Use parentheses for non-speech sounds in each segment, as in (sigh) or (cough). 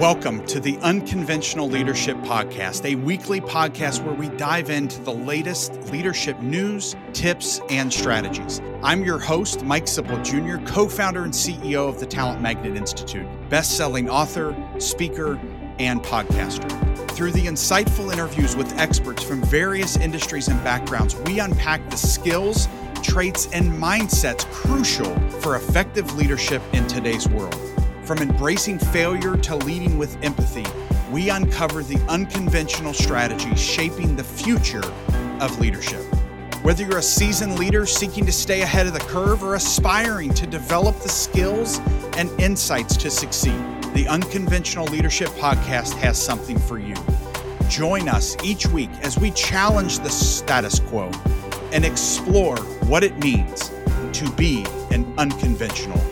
Welcome to the Unconventional Leadership Podcast, a weekly podcast where we dive into the latest leadership news, tips, and strategies. I'm your host, Mike Sipple Jr., co founder and CEO of the Talent Magnet Institute, best selling author, speaker, and podcaster. Through the insightful interviews with experts from various industries and backgrounds, we unpack the skills, traits, and mindsets crucial for effective leadership in today's world. From embracing failure to leading with empathy, we uncover the unconventional strategies shaping the future of leadership. Whether you're a seasoned leader seeking to stay ahead of the curve or aspiring to develop the skills and insights to succeed, the Unconventional Leadership Podcast has something for you. Join us each week as we challenge the status quo and explore what it means to be an unconventional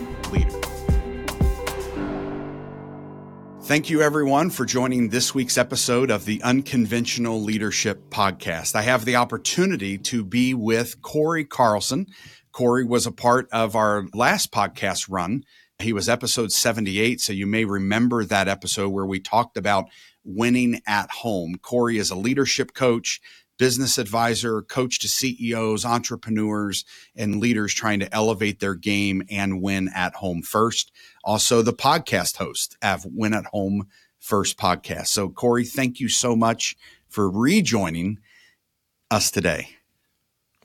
Thank you, everyone, for joining this week's episode of the Unconventional Leadership Podcast. I have the opportunity to be with Cory Carlson. Cory was a part of our last podcast run. He was episode 78, so you may remember that episode where we talked about winning at home. Cory is a leadership coach, business advisor, coach to CEOs, entrepreneurs, and leaders trying to elevate their game and win at home first. Also, the podcast host of Win at Home First podcast. So, Cory, thank you so much for rejoining us today.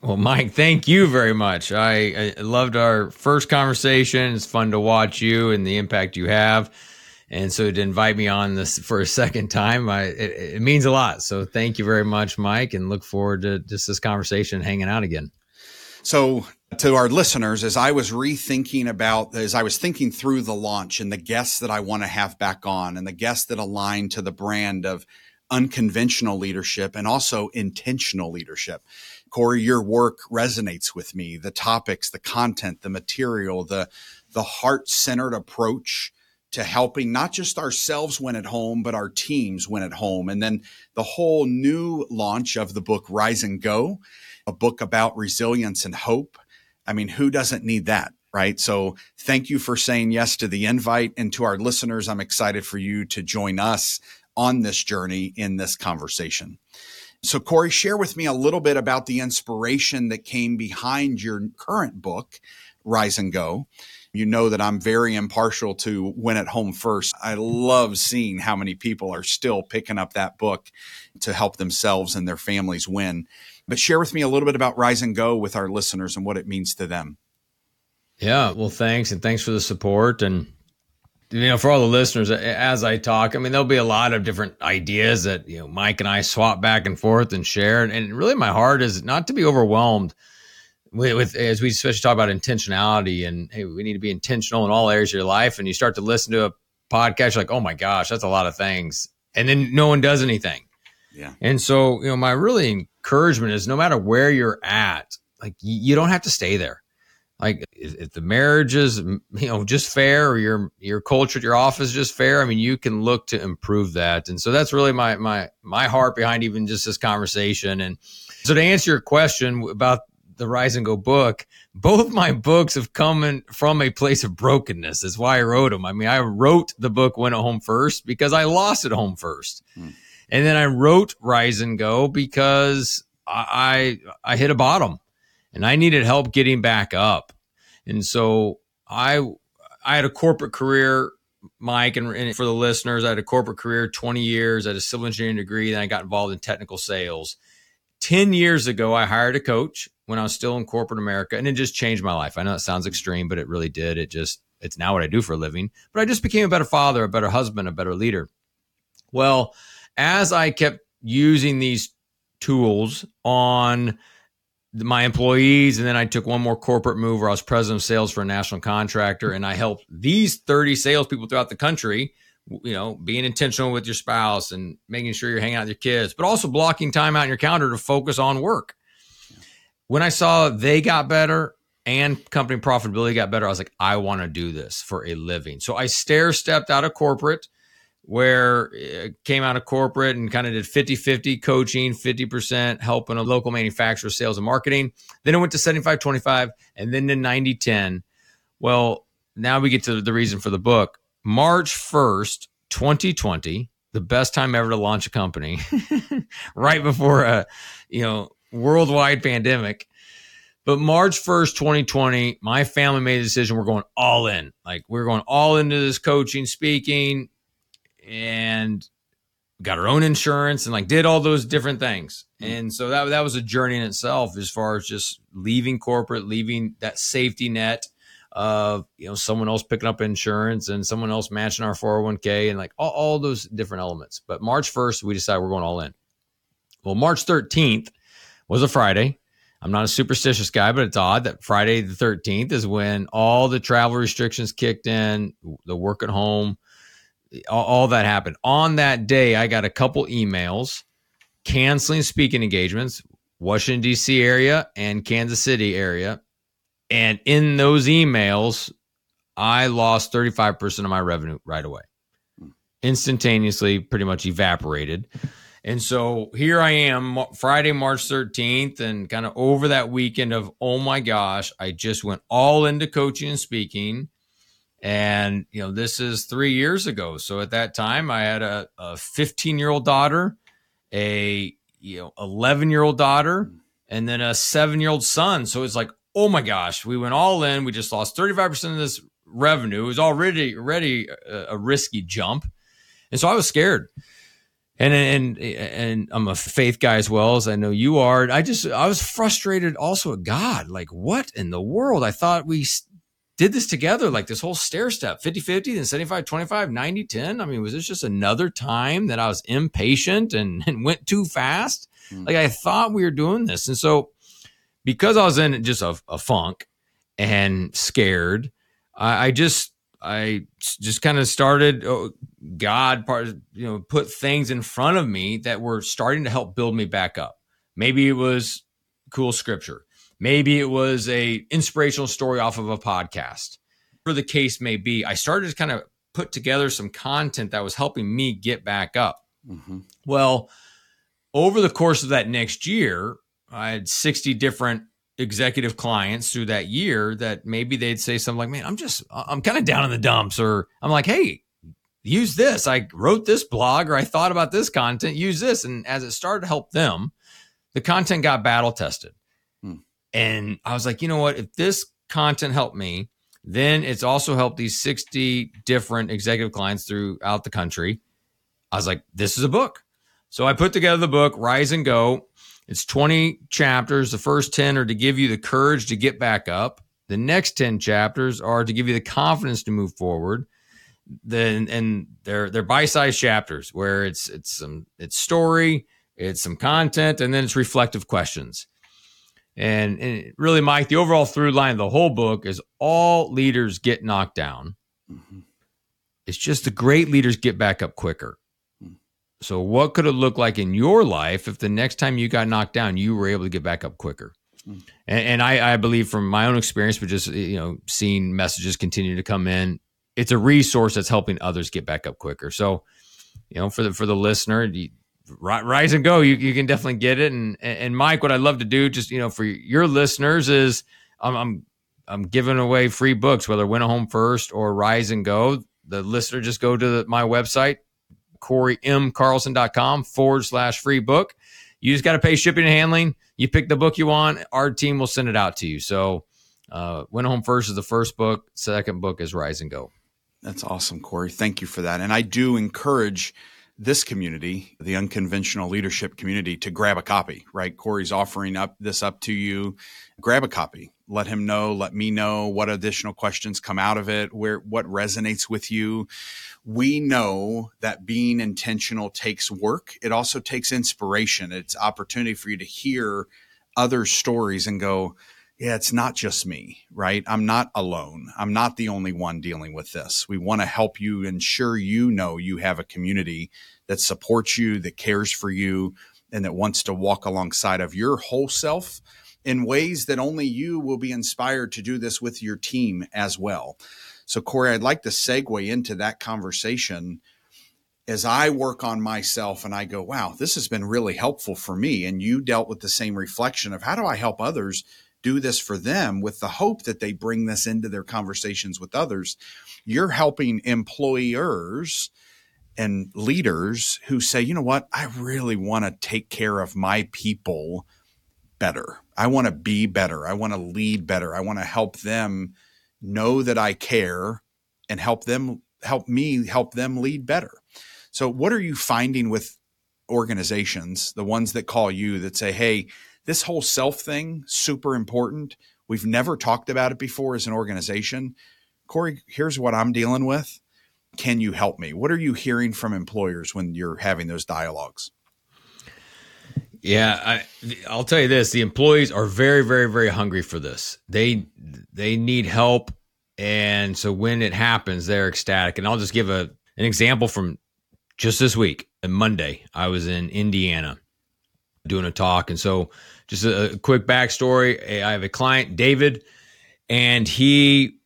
Well, Mike, thank you very much. I, I loved our first conversation. It's fun to watch you and the impact you have and so to invite me on this for a second time I, it, it, means a lot. So thank you very much mike and look forward to just this conversation hanging out again. So to our listeners as i was rethinking about as i was thinking through the launch and the guests that i want to have back on and the guests that align to the brand of unconventional leadership and also intentional leadership cory your work resonates with me. The topics the content the material the the heart-centered approach to helping not just ourselves win at home, but our teams win at home. And then the whole new launch of the book Rise and Go, a book about resilience and hope. I mean, who doesn't need that? Right. So thank you for saying yes to the invite. And to our listeners, I'm excited for you to join us on this journey in this conversation. So, Cory, share with me a little bit about the inspiration that came behind your current book, Rise and Go. You know that I'm very impartial to Win at Home First. I love seeing how many people are still picking up that book to help themselves and their families win. But share with me a little bit about Rise and Go with our listeners and what it means to them. Yeah, well, thanks. And thanks for the support. And, you know, for all the listeners, as I talk, I mean, there'll be a lot of different ideas that, you know, Mike and I swap back and forth and share. And really, my heart is not to be overwhelmed with, with, as we especially talk about intentionality and hey, we need to be intentional in all areas of your life. And you start to listen to a podcast, you're like, oh my gosh, that's a lot of things. And then no one does anything. Yeah. And so, you know, my really encouragement is no matter where you're at, like you don't have to stay there. Like if the marriage is, you know, just fair or your, your culture at your office just fair, I mean, you can look to improve that. And so that's really my, my, my heart behind even just this conversation. And so to answer your question about the Rise and Go book, both my books have come in from a place of brokenness. That's why I wrote them. I mean, I wrote the book Win at Home First because I lost at home first. Hmm. And then I wrote Rise and Go because I, I, I hit a bottom and I needed help getting back up. And so I I had a corporate career, Mike, and, and, for the listeners, I had a corporate career, 20 years, I had a civil engineering degree, then I got involved in technical sales. 10 years ago, I hired a coach when I was still in corporate America, and it just changed my life. I know it sounds extreme, but it really did. It just, it's now what I do for a living. But I just became a better father, a better husband, a better leader. Well, as I kept using these tools on my employees, and then I took one more corporate move where I was president of sales for a national contractor, and I helped these 30 salespeople throughout the country you know, being intentional with your spouse and making sure you're hanging out with your kids, but also blocking time out in your calendar to focus on work when I saw they got better and company profitability got better, I was like, I want to do this for a living. So I stair stepped out of corporate where it uh, came out of corporate and kind of did 50 50 coaching, 50% helping a local manufacturer, sales and marketing. Then it went to 75 25 and then to 90 10. Well, now we get to the reason for the book. March 1st, 2020, the best time ever to launch a company, (laughs) right before a you know worldwide pandemic. But March 1st, 2020, my family made a decision. We're going all in. Like we're going all into this coaching, speaking, and got our own insurance and like did all those different things. Mm-hmm. And so that that was a journey in itself as far as just leaving corporate, leaving that safety net of you know someone else picking up insurance and someone else matching our 401k and like all, all those different elements. But March 1st, we decided we're going all in. Well, March 13th was a Friday. I'm not a superstitious guy, but it's odd that Friday the 13th is when all the travel restrictions kicked in, the work at home, all, all that happened. On that day, I got a couple emails canceling speaking engagements, Washington, D.C. area and Kansas City area. And in those emails, I lost 35% of my revenue right away, hmm. instantaneously, pretty much evaporated. And so here I am, Friday, March 13th, and kind of over that weekend of, oh my gosh, I just went all into coaching and speaking. And, you know, this is three years ago. So at that time, I had a 15 year old daughter, a, you know, 11 year old daughter, hmm. and then a seven year old son. So it's like, oh my gosh, we went all in. We just lost 35% of this revenue. It was already, already a, a risky jump. And so I was scared and and and I'm a faith guy as well as I know you are. I just I was frustrated also at God. Like what in the world? I thought we did this together like this whole stair step 50 50 then 75 25 90 10 i mean was this just another time that i was impatient and, and went too fast mm. like i thought we were doing this and so because i was in just a, a funk and scared I, I just I just kind of started. Oh, God, part you know, put things in front of me that were starting to help build me back up. Maybe it was cool scripture. Maybe it was a inspirational story off of a podcast. For the case may be, I started to kind of put together some content that was helping me get back up. Mm-hmm. Well, over the course of that next year, I had 60 different executive clients through that year that maybe they'd say something like, man, I'm just, I'm kind of down in the dumps. Or I'm like, hey, use this. I wrote this blog or I thought about this content, use this. And as it started to help them, the content got battle tested. Hmm. And I was like, you know what? If this content helped me, then it's also helped these 60 different executive clients throughout the country. I was like, this is a book. So I put together the book, Rise and Go. It's 20 chapters. The first 10 are to give you the courage to get back up. The next 10 chapters are to give you the confidence to move forward. Then and they're they're bite-sized chapters where it's it's some it's story, it's some content, and then it's reflective questions. And, and really, Mike, the overall through line of the whole book is all leaders get knocked down. Mm-hmm. It's just the great leaders get back up quicker. So, what could it look like in your life if the next time you got knocked down, you were able to get back up quicker? Mm. And, and I, I, believe from my own experience, but just you know, seeing messages continue to come in, it's a resource that's helping others get back up quicker. So, you know, for the for the listener, you, rise and go. You, you can definitely get it. And and Mike, what I'd love to do, just you know, for your listeners, is I'm I'm, I'm giving away free books, whether Win a Home First or Rise and Go. The listener just go to the, my website, CoryMCarlson.com forward slash free book. You just got to pay shipping and handling. You pick the book you want. Our team will send it out to you. So, uh, Win Home First is the first book. Second book is Rise and Go. That's awesome, Cory. Thank you for that. And I do encourage this community, the unconventional leadership community, to grab a copy, right? Cory's offering up this up to you. Grab a copy. Let him know, let me know what additional questions come out of it, where what resonates with you we know that being intentional takes work. It also takes inspiration. It's opportunity for you to hear other stories and go, yeah, it's not just me, right? I'm not alone. I'm not the only one dealing with this. We want to help you ensure you know you have a community that supports you, that cares for you, and that wants to walk alongside of your whole self in ways that only you will be inspired to do this with your team as well. So, Cory, I'd like to segue into that conversation as I work on myself and I go, wow, this has been really helpful for me. And you dealt with the same reflection of how do I help others do this for them with the hope that they bring this into their conversations with others. You're helping employers and leaders who say, you know what, I really want to take care of my people better. I want to be better. I want to lead better. I want to help them know that I care and help them help me help them lead better. So what are you finding with organizations, the ones that call you that say, "Hey, this whole self thing super important. We've never talked about it before as an organization. Cory, here's what I'm dealing with. Can you help me? What are you hearing from employers when you're having those dialogues? Yeah, I, I'll tell you this: the employees are very, very, very hungry for this. They they need help, and so when it happens, they're ecstatic. And I'll just give a an example from just this week. On Monday, I was in Indiana doing a talk, and so just a, a quick backstory: I have a client, David, and he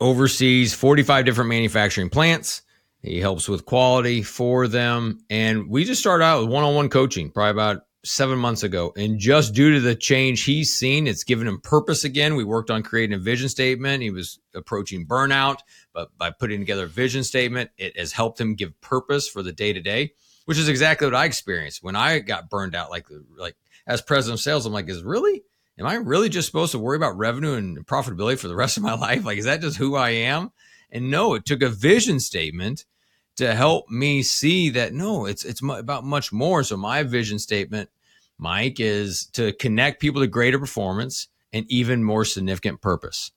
oversees 45 different manufacturing plants. He helps with quality for them. And we just started out with one on one coaching probably about seven months ago. And just due to the change he's seen, it's given him purpose again. We worked on creating a vision statement. He was approaching burnout, but by putting together a vision statement, it has helped him give purpose for the day to day, which is exactly what I experienced when I got burned out. Like, like as president of sales, I'm like, is really am I really just supposed to worry about revenue and profitability for the rest of my (laughs) life? Like, is that just who I am? And no, it took a vision statement to help me see that no, it's it's about much more. So my vision statement, Mike, is to connect people to greater performance and even more significant purpose.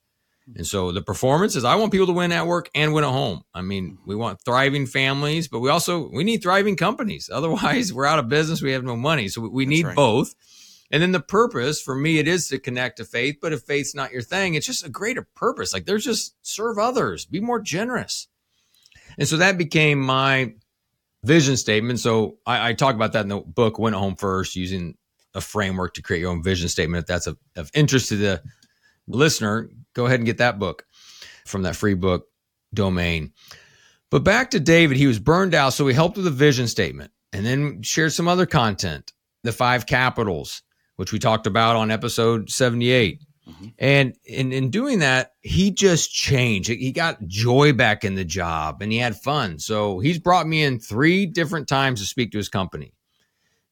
And so the performance is I want people to win at work and win at home. I mean, we want thriving families, but we also we need thriving companies. (laughs) Otherwise, we're out of business, we have no money. So we need right. both. And then the purpose for me, it is to connect to faith. But if faith's not your thing, it's just a greater purpose. Like there's just serve others, be more generous. And so that became my vision statement. So I, I talk about that in the book, Went Home First, using a framework to create your own vision statement. If that's of, of interest to the listener, go ahead and get that book from that free book domain. But back to David, he was burned out. So we helped with a vision statement and then shared some other content, the five capitals, which we talked about on episode 78. Mm-hmm. And in, in doing that, he just changed. He got joy back in the job and he had fun. So he's brought me in three different times to speak to his company.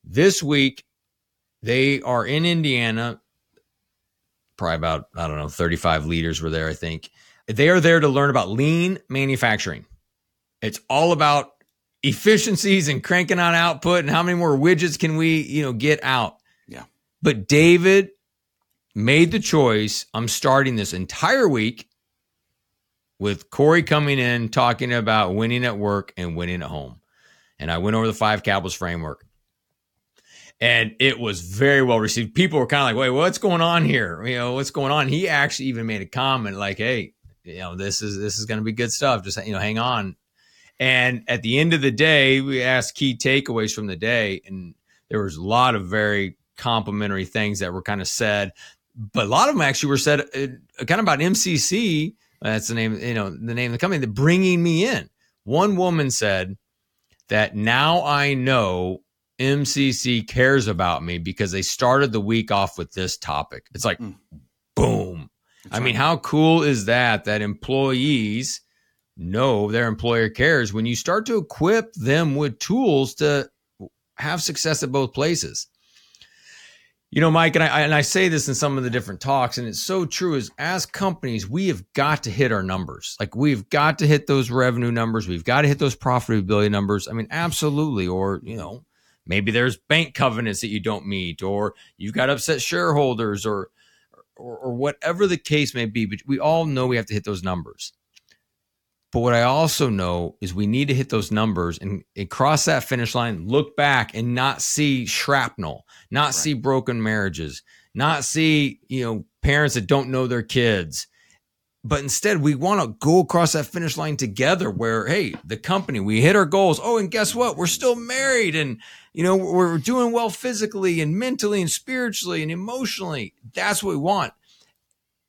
This week, they are in Indiana. Probably about, I don't know, 35 leaders were there, I think. They are there to learn about lean manufacturing. It's all about efficiencies and cranking on output and how many more widgets can we, you know, get out. Yeah. But David made the choice. I'm starting this entire week with Cory coming in talking about winning at work and winning at home. And I went over the five capitals framework. And it was very well received. People were kind of like, wait, what's going on here? You know, what's going on? He actually even made a comment like, hey, you know, this is this is gonna be good stuff. Just you know, hang on. And at the end of the day, we asked key takeaways from the day, and there was a lot of very complimentary things that were kind of said but a lot of them actually were said uh, kind of about MCC. That's the name, you know, the name of the company that bringing me in. One woman said that now I know MCC cares about me because they started the week off with this topic. It's like, mm. boom. That's I right. mean, how cool is that? That employees know their employer cares when you start to equip them with tools to have success at both places. You know, Mike, and I, and I say this in some of the different talks, and it's so true. Is as companies, we have got to hit our numbers. Like we've got to hit those revenue numbers. We've got to hit those profitability numbers. I mean, absolutely. Or you know, maybe there's bank covenants that you don't meet, or you've got upset shareholders, or or, or whatever the case may be. But we all know we have to hit those numbers. But what I also know is we need to hit those numbers and, and cross that finish line, look back and not see shrapnel, not right. see broken marriages, not see, you know, parents that don't know their kids. But instead, we want to go across that finish line together where, hey, the company, we hit our goals. Oh, and guess what? We're still married and, you know, we're doing well physically and mentally and spiritually and emotionally. That's what we want.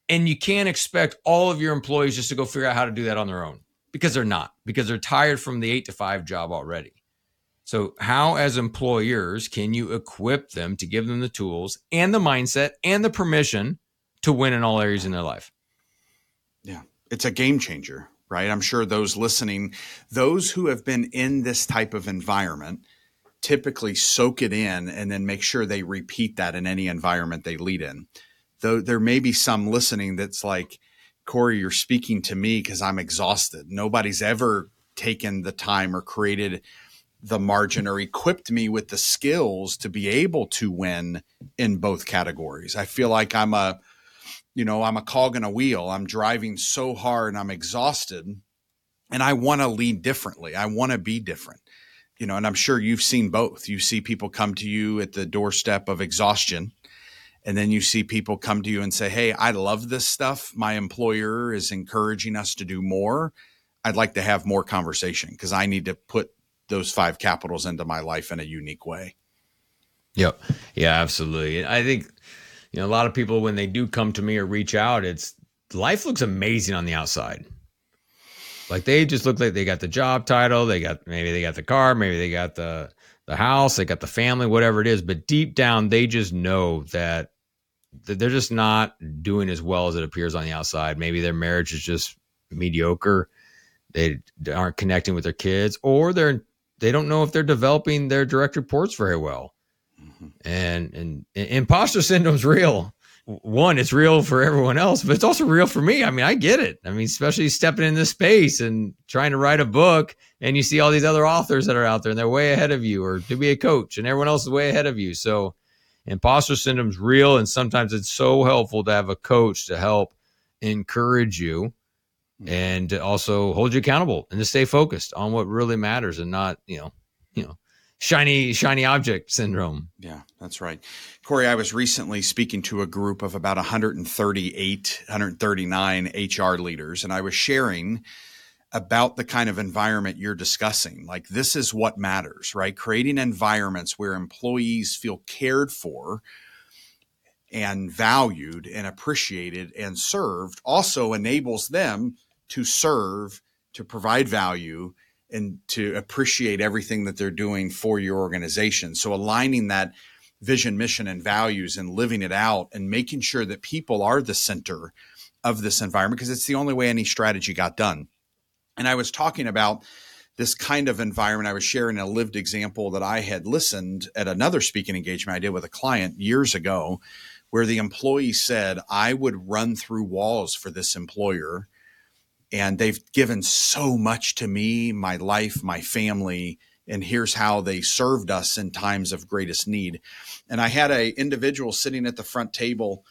And you can't expect all of your employees just to go figure out how to do that on their own because they're not, because they're tired from the eight to five job already. So, how, as employers, can you equip them to give them the tools and the mindset and the permission to win in all areas in their life? Yeah, it's a game changer, right? I'm sure those listening, those who have been in this type of environment, typically soak it in and then make sure they repeat that in any environment they lead in. Though there may be some listening that's like, Cory, you're speaking to me because I'm exhausted. Nobody's ever taken the time or created the margin or equipped me with the skills to be able to win in both categories. I feel like I'm a, you know, I'm a cog in a wheel. I'm driving so hard and I'm exhausted and I want to lead differently. I want to be different. You know, and I'm sure you've seen both. You see people come to you at the doorstep of exhaustion and then you see people come to you and say, Hey, I love this stuff. My employer is encouraging us to do more. I'd like to have more conversation because I need to put those five capitals into my life in a unique way. Yep. Yeah, absolutely. I think, you know, a lot of people, when they do come to me or reach out, it's life looks amazing on the outside. Like they just look like they got the job title, they got maybe they got the car, maybe they got the the house, they got the family, whatever it is. But deep down, they just know that they're just not doing as well as it appears on the outside. Maybe their marriage is just mediocre. They aren't connecting with their kids, or they're they don't know if they're developing their direct reports very well. Mm-hmm. And, and and imposter syndrome's real. One, it's real for everyone else, but it's also real for me. I mean, I get it. I mean, especially stepping in this space and trying to write a book, and you see all these other authors that are out there, and they're way ahead of you, or to be a coach, and everyone else is way ahead of you. So imposter syndrome is real and sometimes it's so helpful to have a coach to help encourage you and also hold you accountable and to stay focused on what really matters and not you know you know shiny shiny object syndrome. Yeah that's right. Cory i was recently speaking to a group of about 138 139 hr leaders and i was sharing about the kind of environment you're discussing. Like, this is what matters, right? Creating environments where employees feel cared for and valued and appreciated and served also enables them to serve, to provide value, and to appreciate everything that they're doing for your organization. So, aligning that vision, mission, and values and living it out and making sure that people are the center of this environment because it's the only way any strategy got done and I was talking about this kind of environment. I was sharing a lived example that I had listened at another speaking engagement I did with a client years ago, where the employee said, I would run through walls for this employer. And they've given so much to me, my life, my family, and here's how they served us in times of greatest need. And I had a individual sitting at the front table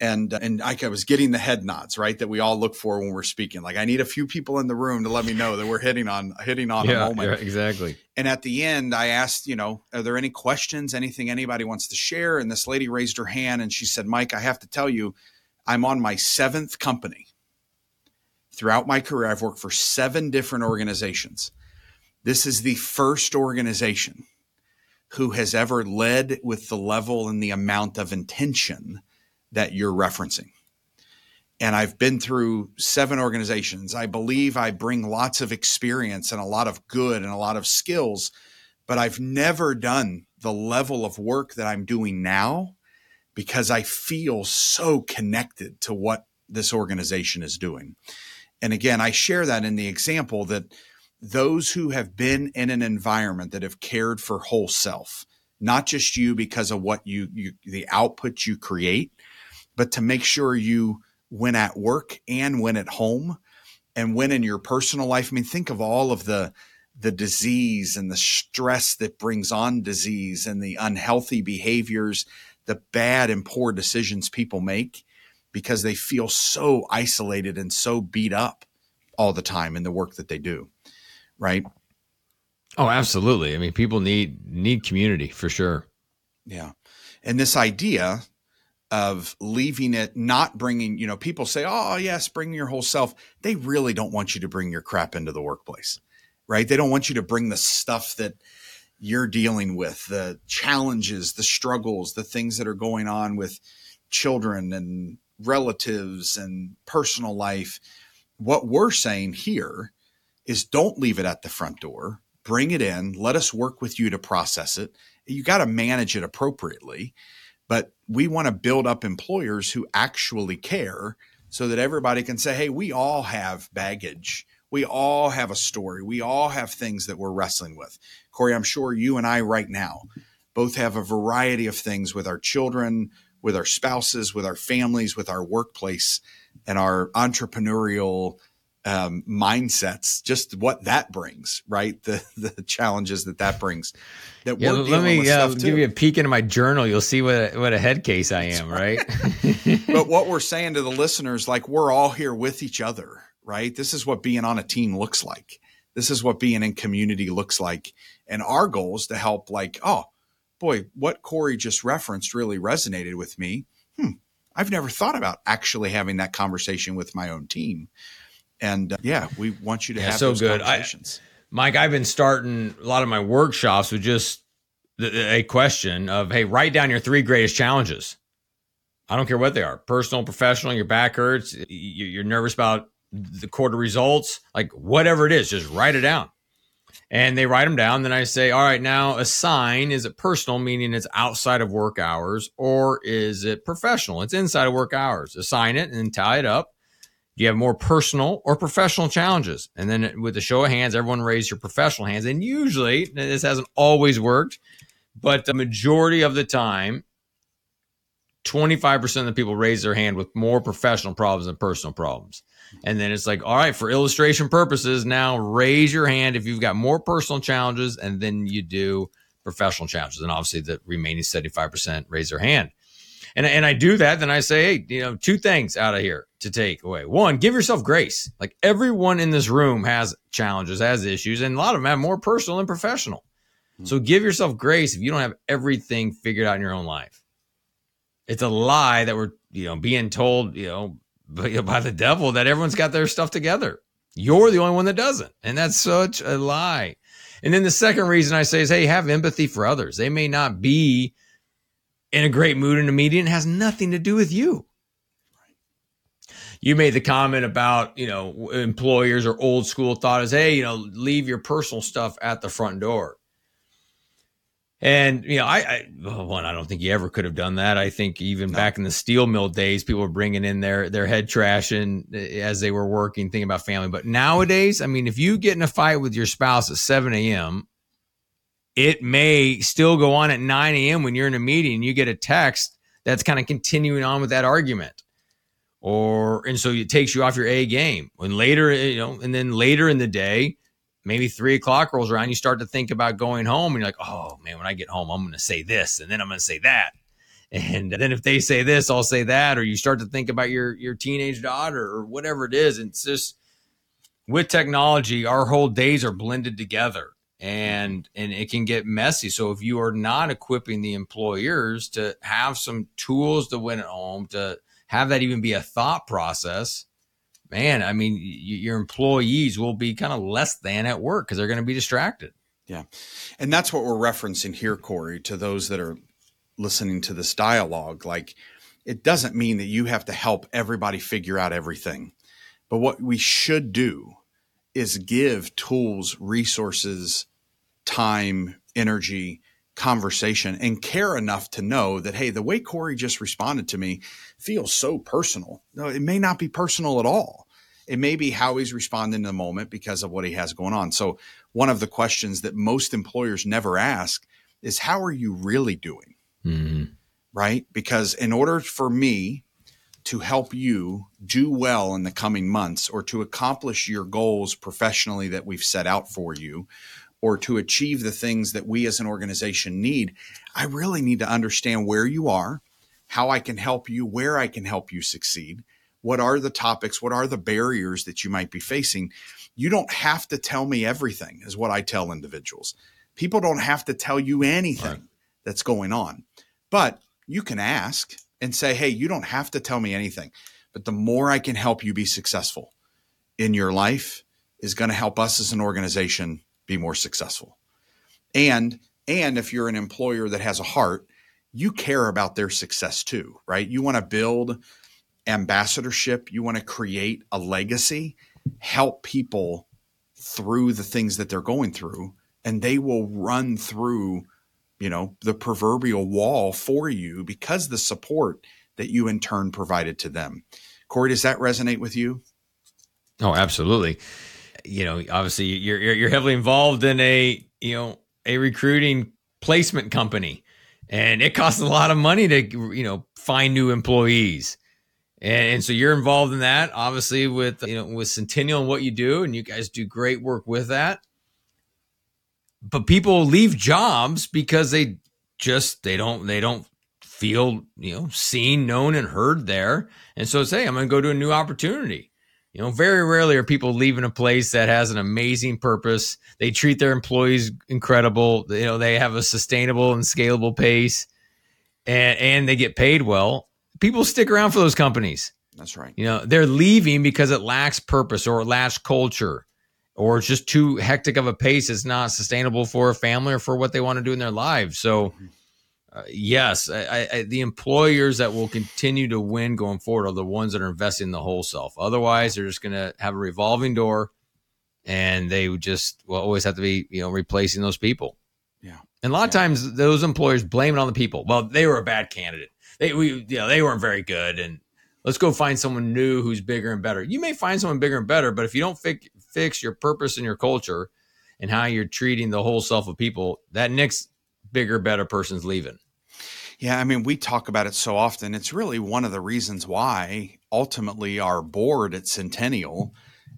and and I was getting the head nods right that we all look for when we're speaking. Like I need a few people in the room to let me know that we're hitting on hitting on yeah, a moment. Yeah, exactly. And at the end, I asked, you know, are there any questions, anything anybody wants to share? And this lady raised her hand and she said, Mike, I have to tell you, I'm on my seventh company. Throughout my career, I've worked for seven different organizations. This is the first organization who has ever led with the level and the amount of intention that you're referencing. And I've been through seven organizations. I believe I bring lots of experience and a lot of good and a lot of skills, but I've never done the level of work that I'm doing now because I feel so connected to what this organization is doing. And again, I share that in the example that those who have been in an environment that have cared for whole self, not just you because of what you, you the output you create, but to make sure you win at work and win at home and win in your personal life. I mean, think of all of the the disease and the stress that brings on disease and the unhealthy behaviors, the bad and poor decisions people make because they feel so isolated and so beat up all the time in the work that they do. Right? Oh, absolutely. I mean, people need need community for sure. Yeah. And this idea of leaving it not bringing you know people say oh yes bring your whole self. They really don't want you to bring your crap into the workplace right? They don't want you to bring the stuff that you're dealing with the challenges the struggles the things that are going on with children and relatives and personal life. What we're saying here is don't leave it at the front door. Bring it in. Let us work with you to process it. You got to manage it appropriately but we want to build up employers who actually care so that everybody can say, hey, we all have baggage. We all have a story. We all have things that we're wrestling with. Cory, I'm sure you and I right now both have a variety of things with our children, with our spouses, with our families, with our workplace, and our entrepreneurial um, mindsets. Just what that brings, right? The (laughs) the challenges that that brings. That yeah, let me uh, give you a peek into my journal. You'll see what a, what a head case I am, right? (laughs) but what we're saying to the listeners, like we're all here with each other, right? This is what being on a team looks like. This is what being in community looks like. And our goal is to help, like, oh, boy, what Cory just referenced really resonated with me. Hmm, I've never thought about actually having that conversation with my own team. And uh, yeah, we want you to yeah, have so good. I, Mike, I've been starting a lot of my workshops with just a question of, hey, write down your three greatest challenges. I don't care what they are personal, professional, your back hurts, you're nervous about the quarter results, like whatever it is, just write it down and they write them down. Then I say, all right, now assign is it personal, meaning it's outside of work hours, or is it professional? It's inside of work hours. Assign it and tie it up. You have more personal or professional challenges? And then with the show of hands, everyone raise your professional hands. And usually, this hasn't always worked, but the majority of the time, 25% of the people raise their hand with more professional problems than personal problems. And then it's like, all right, for illustration purposes, now raise your hand if you've got more personal challenges, and then you do professional challenges. And obviously, the remaining 75% raise their hand. And, and I do that, then I say, hey, you know, two things out of here to take away. One, give yourself grace. Like everyone in this room has challenges, has issues, and a lot of them have more personal and professional. Mm-hmm. So give yourself grace if you don't have everything figured out in your own life. It's a lie that we're, you know, being told, you know, (laughs) by the devil that everyone's got their stuff together. You're the only one that doesn't. And that's such a lie. And then the second reason I say is, hey, have empathy for others. They may not be in a great mood in a meeting. It has nothing to do with you. You made the comment about, you know, employers or old school thought is, hey, you know, leave your personal stuff at the front door. And you know, I, I well, one, I don't think you ever could have done that. I think even no. back in the steel mill days, people were bringing in their their head trash and as they were working, thinking about family. But nowadays, I mean, if you get in a fight with your spouse at seven a.m., it may still go on at nine a.m. when you're in a meeting. And you get a text that's kind of continuing on with that argument, or and so it takes you off your A game. When later, eh, you know, and then later in the day maybe three o'clock rolls around, you start to think about going home, and you're like, oh man, when I get home, I'm going to say this, and then I'm going to say that, and then if they say this, I'll say that, or you start to think about your your teenage daughter or whatever it is. And it's just with technology, our whole days are blended together. And mm-hmm. and it can get messy. So if you are not equipping the employers to have some tools to win at home, to have that even be a thought process, man, I mean, y- your employees will be kind of less than at work because they're going to be distracted. Yeah. And that's what we're referencing here, Cory, to those that are listening to this dialogue. Like, it doesn't mean that you have to help everybody figure out everything. But what we should do is give tools, resources, time, energy, conversation, and care enough to know that, hey, the way Cory just responded to me feels so personal. No, it may not be personal at all. It may be how he's responding in the moment because of what he has going on. So, one of the questions that most employers never ask is, How are you really doing? Mm-hmm. Right? Because in order for me to help you do well in the coming months or to accomplish your goals professionally that we've set out for you, or to achieve the things that we as an organization need, I really need to understand where you are how I can help you, where I can help you succeed. What are the topics? What are the barriers that you might be facing? You don't have to tell me everything, is what I tell individuals. People don't have to tell you anything right. that's going on, but you can ask and say, Hey, you don't have to tell me anything. But the more I can help you be successful in your life is going to help us as an organization be more successful. And and if you're an employer that has a heart, you care about their success too, right? You want to build ambassadorship, you want to create a legacy, help people through the things that they're going through, and they will run through, you know, the proverbial wall for you because the support that you in turn provided to them. Cory, does that resonate with you? Oh, absolutely. You know, obviously you're you're heavily involved in a you know a recruiting placement company, and it costs a lot of money to you know find new employees. And, and so you're involved in that, obviously, with you know with Centennial and what you do, and you guys do great work with that. But people leave jobs because they just they don't they don't feel you know seen, known, and heard there, and so say I'm going to go to a new opportunity. You know, very rarely are people leaving a place that has an amazing purpose. They treat their employees incredible. You know, they have a sustainable and scalable pace, and and they get paid well. People stick around for those companies. That's right. You know, they're leaving because it lacks purpose or it lacks culture, or it's just too hectic of a pace. It's not sustainable for a family or for what they want to do in their lives. So. Mm-hmm uh, yes, I, I, the employers that will continue to win going forward are the ones that are investing in the whole self. Otherwise, they're just going to have a revolving door, and they just will always have to be you know replacing those people. Yeah, and a lot yeah. of times those employers blame it on the people. Well, they were a bad candidate. They we you know they weren't very good, and let's go find someone new who's bigger and better. You may find someone bigger and better, but if you don't fix fix your purpose and your culture and how you're treating the whole self of people, that next bigger, better person's leaving. Yeah, I mean, we talk about it so often. It's really one of the reasons why ultimately our board at Centennial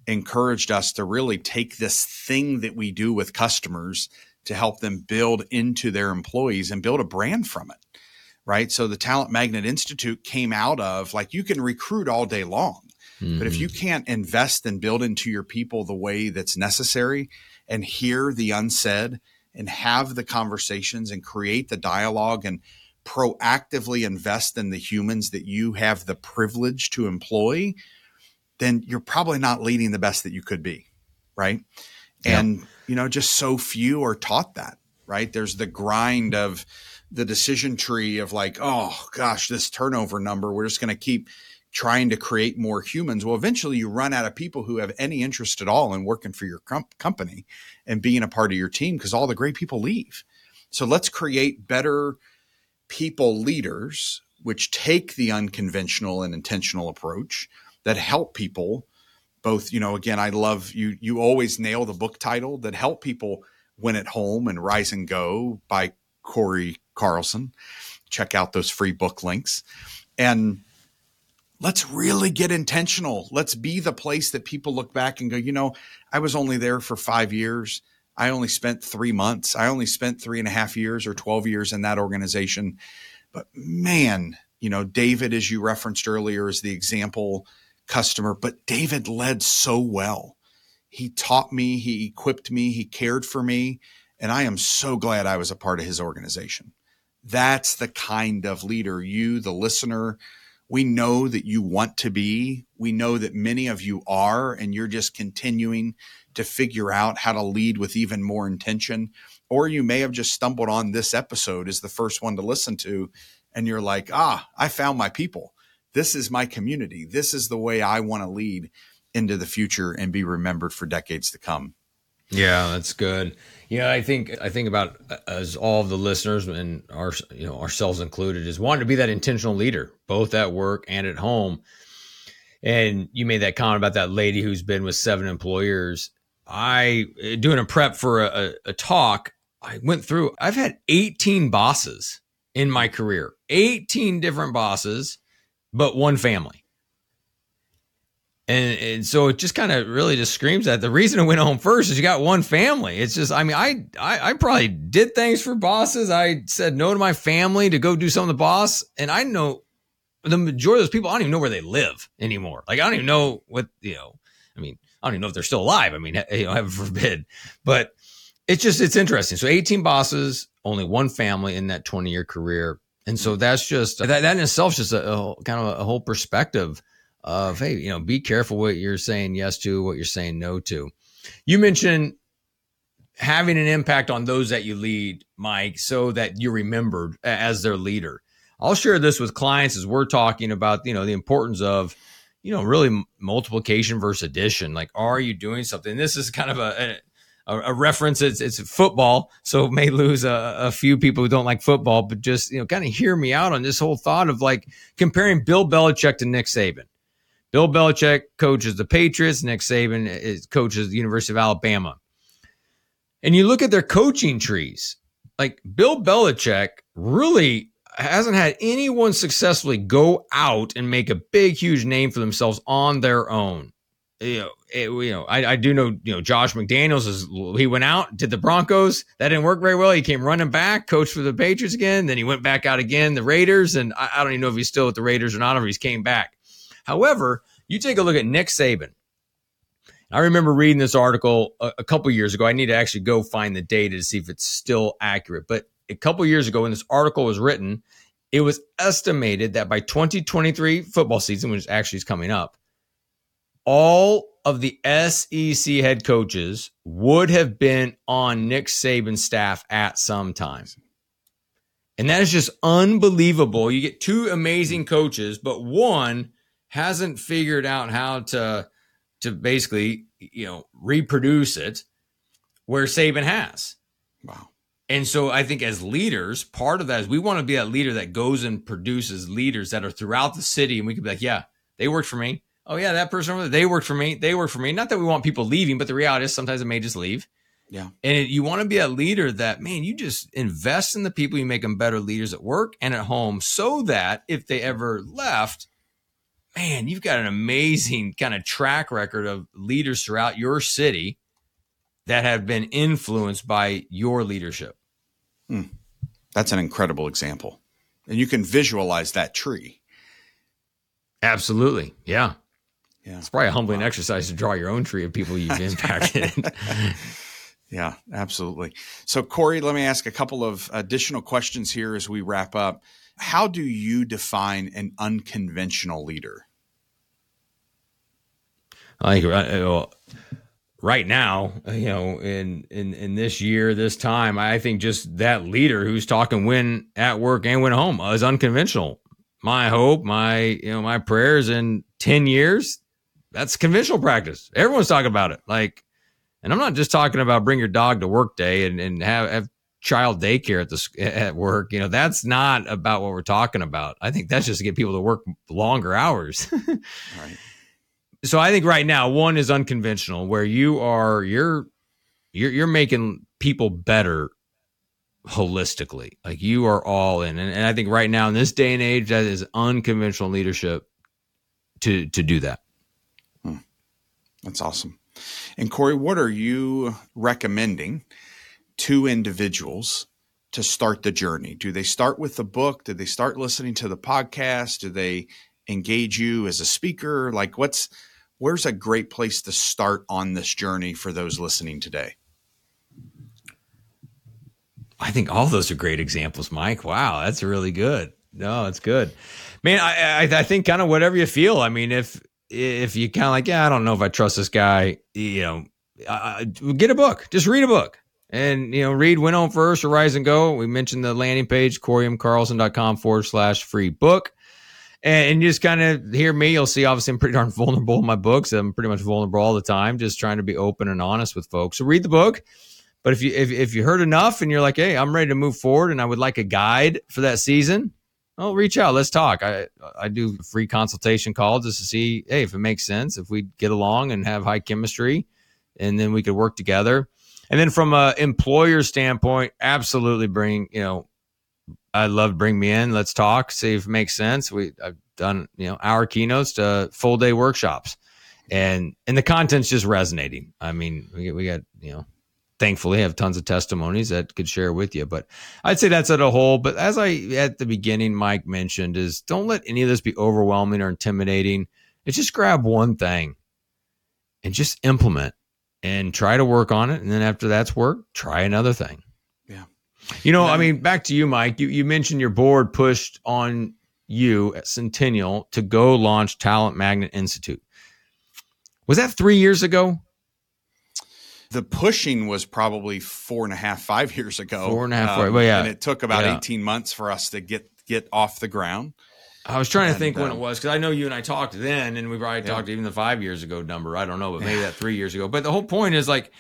encouraged us to really take this thing that we do with customers to help them build into their employees and build a brand from it. Right. So the Talent Magnet Institute came out of like you can recruit all day long, mm-hmm. but if you mm-hmm. can't invest and build into your people the way that's necessary and hear the unsaid and have the conversations and create the dialogue and proactively invest in the humans that you have the privilege to employ, then you're probably not leading the best that you could be. Right. And, you know, just so few are taught that. Right. There's the grind of the decision tree of like, oh gosh, this turnover number, we're just going to keep trying to create more humans. Well, eventually you run out of people who have any interest at all in working for your comp- company and being a part of your team because all the great people leave. So let's create better people leaders, which take the unconventional and intentional approach that help people both, you know, again, I love you, you always nail the book title that help people win at home and rise and go by Cory Carlson. Check out those free book links. And let's really get intentional. Let's be the place that people look back and go, you know, I was only there for five years. I only spent three months. I only spent three and a half years or 12 years in that organization. But man, you know, David, as you referenced earlier, is the example customer, but David led so well. He taught me, he equipped me, he cared for me. And I am so glad I was a part of his organization. That's the kind of leader you, the listener, we know that you want to be. We know that many of you are, and you're just continuing to figure out how to lead with even more intention. Or you may have just stumbled on this episode as the first one to listen to, and you're like, ah, I found my people. This is my community. This is the way I want to lead into the future and be remembered for decades to come. Yeah, that's good. Yeah, I think I think about uh, as all of the listeners and our you know ourselves included is wanting to be that intentional leader, both at work and at home. And you made that comment about that lady who's been with seven employers. I doing a prep for a, a talk. I went through. I've had 18 bosses in my career, 18 different bosses, but one family. And, and so it just kind of really just screams that the reason I went home first is you got one family. It's just, I mean, I, I, I probably did things for bosses. I said no to my family to go do some of the boss. And I know the majority of those people, I don't even know where they live anymore. Like, I don't even know what, you know, I mean, I don't even know if they're still alive. I mean, (laughs) you know, heaven forbid. But it's just, it's interesting. So 18 bosses, only one family in that 20 year career. And so that's just, that, that in itself is just a, a kind of a whole perspective of hey, you know, be careful what you're saying yes to, what you're saying no to. You mentioned having an impact on those that you lead, Mike, so that you're remembered as their leader. I'll share this with clients as we're talking about, you know, the importance of, you know, really multiplication versus addition. Like, are you doing something? This is kind of a, a, a reference. It's, it's football, so may lose a, a few people who don't like football, but just, you know, kind of hear me out on this whole thought of like comparing Bill Belichick to Nick Saban. Bill Belichick coaches the Patriots. Nick Saban is coaches the University of Alabama. And you look at their coaching trees, like Bill Belichick really hasn't had anyone successfully go out and make a big, huge name for themselves on their own. You know, it, you know, I, I, do know, you know, Josh McDaniels is he went out, did the Broncos, that didn't work very well. He came running back, coached for the Patriots again, then he went back out again, the Raiders, and I, I don't even know if he's still with the Raiders or not, or he's came back. However, you take a look at Nick Saban. I remember reading this article a, a couple years ago. I need to actually go find the data to see if it's still accurate. But a couple years ago, when this article was written, it was estimated that by 2023 football season, which actually is coming up, all of the SEC head coaches would have been on Nick Saban's staff at some time. And that is just unbelievable. You get two amazing coaches, but one hasn't figured out how to to basically, you know, reproduce it where Saban has. Wow. And so I think as leaders, part of that is we want to be that leader that goes and produces leaders that are throughout the city. And we can be like, yeah, they worked for me. Oh, yeah, that person over there, they worked for me. They worked for me. Not that we want people leaving, but the reality is sometimes it may just leave. Yeah. And it, you want to be a leader that, man, you just invest in the people, you make them better leaders at work and at home so that if they ever left, man, you've got an amazing kind of track record of leaders throughout your city that have been influenced by your leadership. Hmm. That's an incredible example. And you can visualize that tree. Absolutely. Yeah. Yeah. It's probably a humbling wow. exercise to draw your own tree of people you've impacted. (laughs) (laughs) yeah, absolutely. So, Cory, let me ask a couple of additional questions here as we wrap up. How do you define an unconventional leader? I think uh, right now, you know, in in in this year, this time, I think just that leader who's talking when at work and when home is unconventional. My hope, my you know, my prayers in ten years, that's conventional practice. Everyone's talking about it. Like, and I'm not just talking about bring your dog to work day and and have, have child daycare at the at work. You know, that's not about what we're talking about. I think that's just to get people to work longer hours. (laughs) right. So I think right now one is unconventional, where you are you're you're you're making people better holistically. Like you are all in, and, and I think right now in this day and age, that is unconventional leadership to to do that. Hmm. That's awesome. And Cory, what are you recommending? Two individuals to start the journey? Do they start with the book? Do they start listening to the podcast? Do they engage you as a speaker? Like what's where's a great place to start on this journey for those listening today? I think all those are great examples, Mike. Wow, that's really good. No, it's good, man. I I, I think kind of whatever you feel. I mean, if if you kind of like, yeah, I don't know if I trust this guy. You know, uh, get a book. Just read a book and you know read went on first rise and go. We mentioned the landing page corymcarlson.com forward slash free book. And, and you just kind of hear me you'll see obviously i'm pretty darn (laughs) vulnerable in my books. I'm pretty much vulnerable all the time just trying to be open and honest with folks. So read the book. But if you if, if you heard enough and you're like hey i'm ready to move forward and i would like a guide for that season well reach out. Let's talk. I i do free consultation calls just to see hey if it makes sense if we get along and have high chemistry and then we could work together and then from a employer standpoint, absolutely bring, you know, I love bring me in. Let's talk, see if it makes sense. We I've done, you know, our keynotes to full day workshops. And and the content's just resonating. I mean, we we got, you know, thankfully have tons of testimonies that could share with you. But I'd say that's at a whole. But as I at the beginning, Mike mentioned, is don't let any of this be overwhelming or intimidating. It's just grab one thing and just implement and try to work on it. And then after that's work, try another thing. Yeah. You know, I mean, back to you, Mike. You, you mentioned your board pushed on you at Centennial to go launch Talent Magnet Institute. Was that three years ago? The pushing was probably four and a half, five years ago. Four and a half, um, well, yeah. And it took about yeah. 18 months for us to get get off the ground. I was trying and, to think when it um, was because I know you and I talked then, and we probably yeah. talked even the five years ago number. I don't know, but maybe that three years ago. But the whole point is like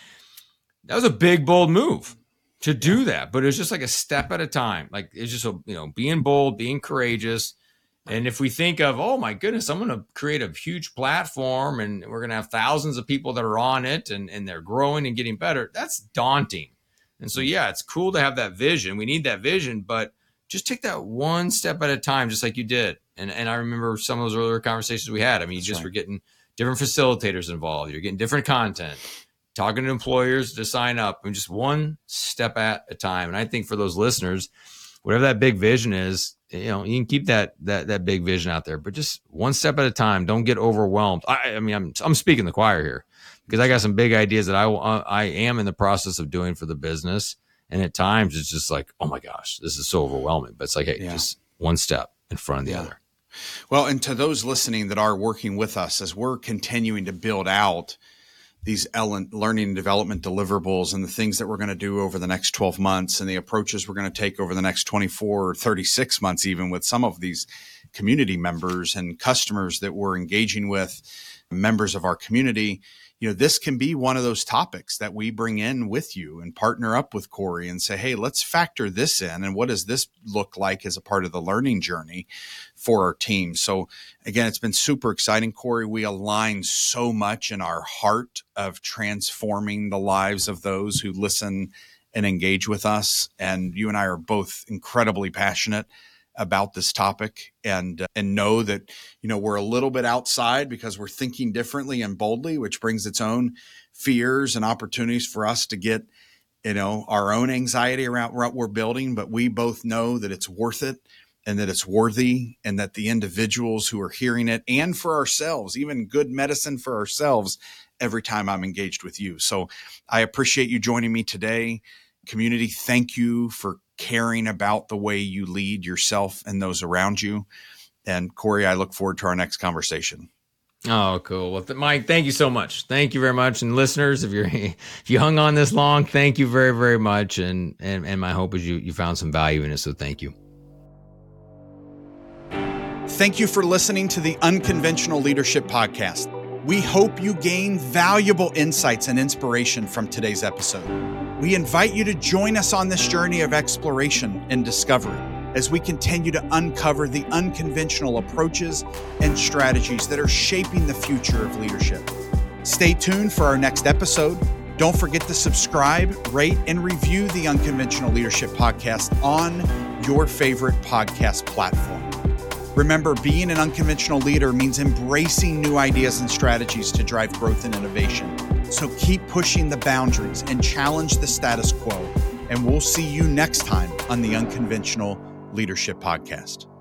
that was a big, bold move to do that, but it was just like a step at a time. Like it's just a you know being bold, being courageous, And if we think of, oh my goodness, I'm going to create a huge platform and we're going to have thousands of people that are on it and, and they're growing and getting better, that's daunting. And so, mm. yeah, it's cool to have that vision. We need that vision, but just take that one step at a time, just like you did. And, and I remember some of those earlier conversations we had. I mean, you just right. were getting different facilitators involved, you're getting different content, talking to employers to sign up, and just one step at a time. And I think for those listeners, whatever that big vision is, you know, you can keep that that that big vision out there, but just one step at a time. Don't get overwhelmed. I, I mean, I'm I'm speaking the choir here because I got some big ideas that I I am in the process of doing for the business, and at times it's just like, oh my gosh, this is so overwhelming. But it's like, hey, yeah. just one step in front of the yeah. other. Well, and to those listening that are working with us as we're continuing to build out these learning and development deliverables and the things that we're going to do over the next 12 months and the approaches we're going to take over the next 24 or 36 months, even with some of these community members and customers that we're engaging with, members of our community you know, this can be one of those topics that we bring in with you and partner up with Cory and say, hey, let's factor this in. And what does this look like as a part of the learning journey for our team? So, again, it's been super exciting, Cory. We align so much in our heart of transforming the lives of those who listen and engage with us. And you and I are both incredibly passionate about this topic and uh, and know that you know we're a little bit outside because we're thinking differently and boldly which brings its own fears and opportunities for us to get you know our own anxiety around what we're building. But we both know that it's worth it and that it's worthy and that the individuals who are hearing it and for ourselves even good medicine for ourselves every time I'm engaged with you. So I appreciate you joining me today. Community thank you for caring about the way you lead yourself and those around you. And Cory, I look forward to our next conversation. Oh, cool. Well, th- Mike, thank you so much. Thank you very much. And listeners, if you're (laughs) if you hung on this long, thank you very very much. And and and my hope is you you found some value in it. So thank you. Thank you for listening to the Unconventional Leadership Podcast. We hope you gain valuable insights and inspiration from today's episode. We invite you to join us on this journey of exploration and discovery as we continue to uncover the unconventional approaches and strategies that are shaping the future of leadership. Stay tuned for our next episode. Don't forget to subscribe, rate, and review the Unconventional Leadership Podcast on your favorite podcast platform. Remember, being an unconventional leader means embracing new ideas and strategies to drive growth and innovation. So keep pushing the boundaries and challenge the status quo. And we'll see you next time on the Unconventional Leadership Podcast.